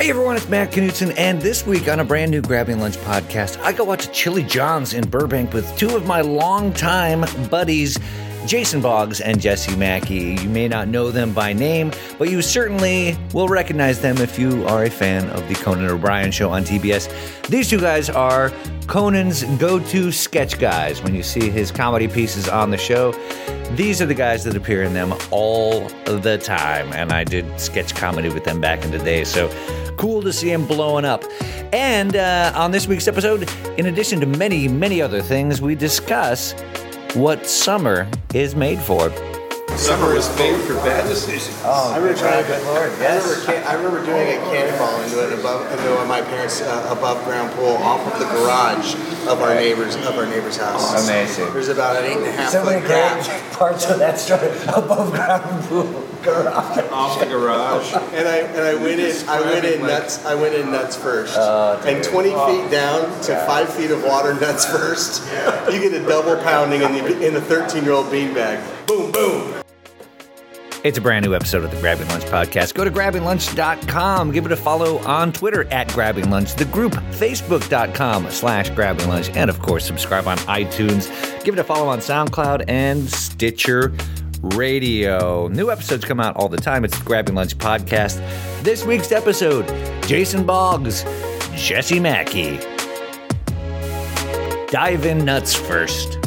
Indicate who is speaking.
Speaker 1: Hey everyone, it's Matt Knutson, and this week on a brand new Grabbing Lunch podcast, I go watch Chili John's in Burbank with two of my longtime buddies, Jason Boggs and Jesse Mackey. You may not know them by name, but you certainly will recognize them if you are a fan of the Conan O'Brien show on TBS. These two guys are Conan's go to sketch guys. When you see his comedy pieces on the show, these are the guys that appear in them all the time. And I did sketch comedy with them back in the day, so cool to see him blowing up. And uh, on this week's episode, in addition to many, many other things, we discuss what summer is made for.
Speaker 2: Summer is made for bad decisions.
Speaker 3: Oh,
Speaker 4: I remember trying to.
Speaker 3: Lord,
Speaker 4: I remember, I remember doing a cannonball into an above into my parents' uh, above ground pool off of the garage of our neighbors of our neighbor's house.
Speaker 3: Amazing.
Speaker 4: There's about an eight and a half
Speaker 3: So many
Speaker 4: foot
Speaker 3: great
Speaker 4: gap,
Speaker 3: parts of that story. Above ground pool garage.
Speaker 2: Off the garage.
Speaker 4: and I and I went in. I went in nuts. I went in nuts first.
Speaker 3: Oh,
Speaker 4: and 20 feet down to five feet of water nuts first. You get a double pounding in the in the 13 year old beanbag. Boom, boom.
Speaker 1: It's a brand new episode of the Grabbing Lunch podcast. Go to grabbinglunch.com. Give it a follow on Twitter at Grabbing Lunch, the group facebook.com slash grabbing lunch, and of course, subscribe on iTunes. Give it a follow on SoundCloud and Stitcher Radio. New episodes come out all the time. It's the Grabbing Lunch podcast. This week's episode Jason Boggs, Jesse Mackey. Dive in nuts first.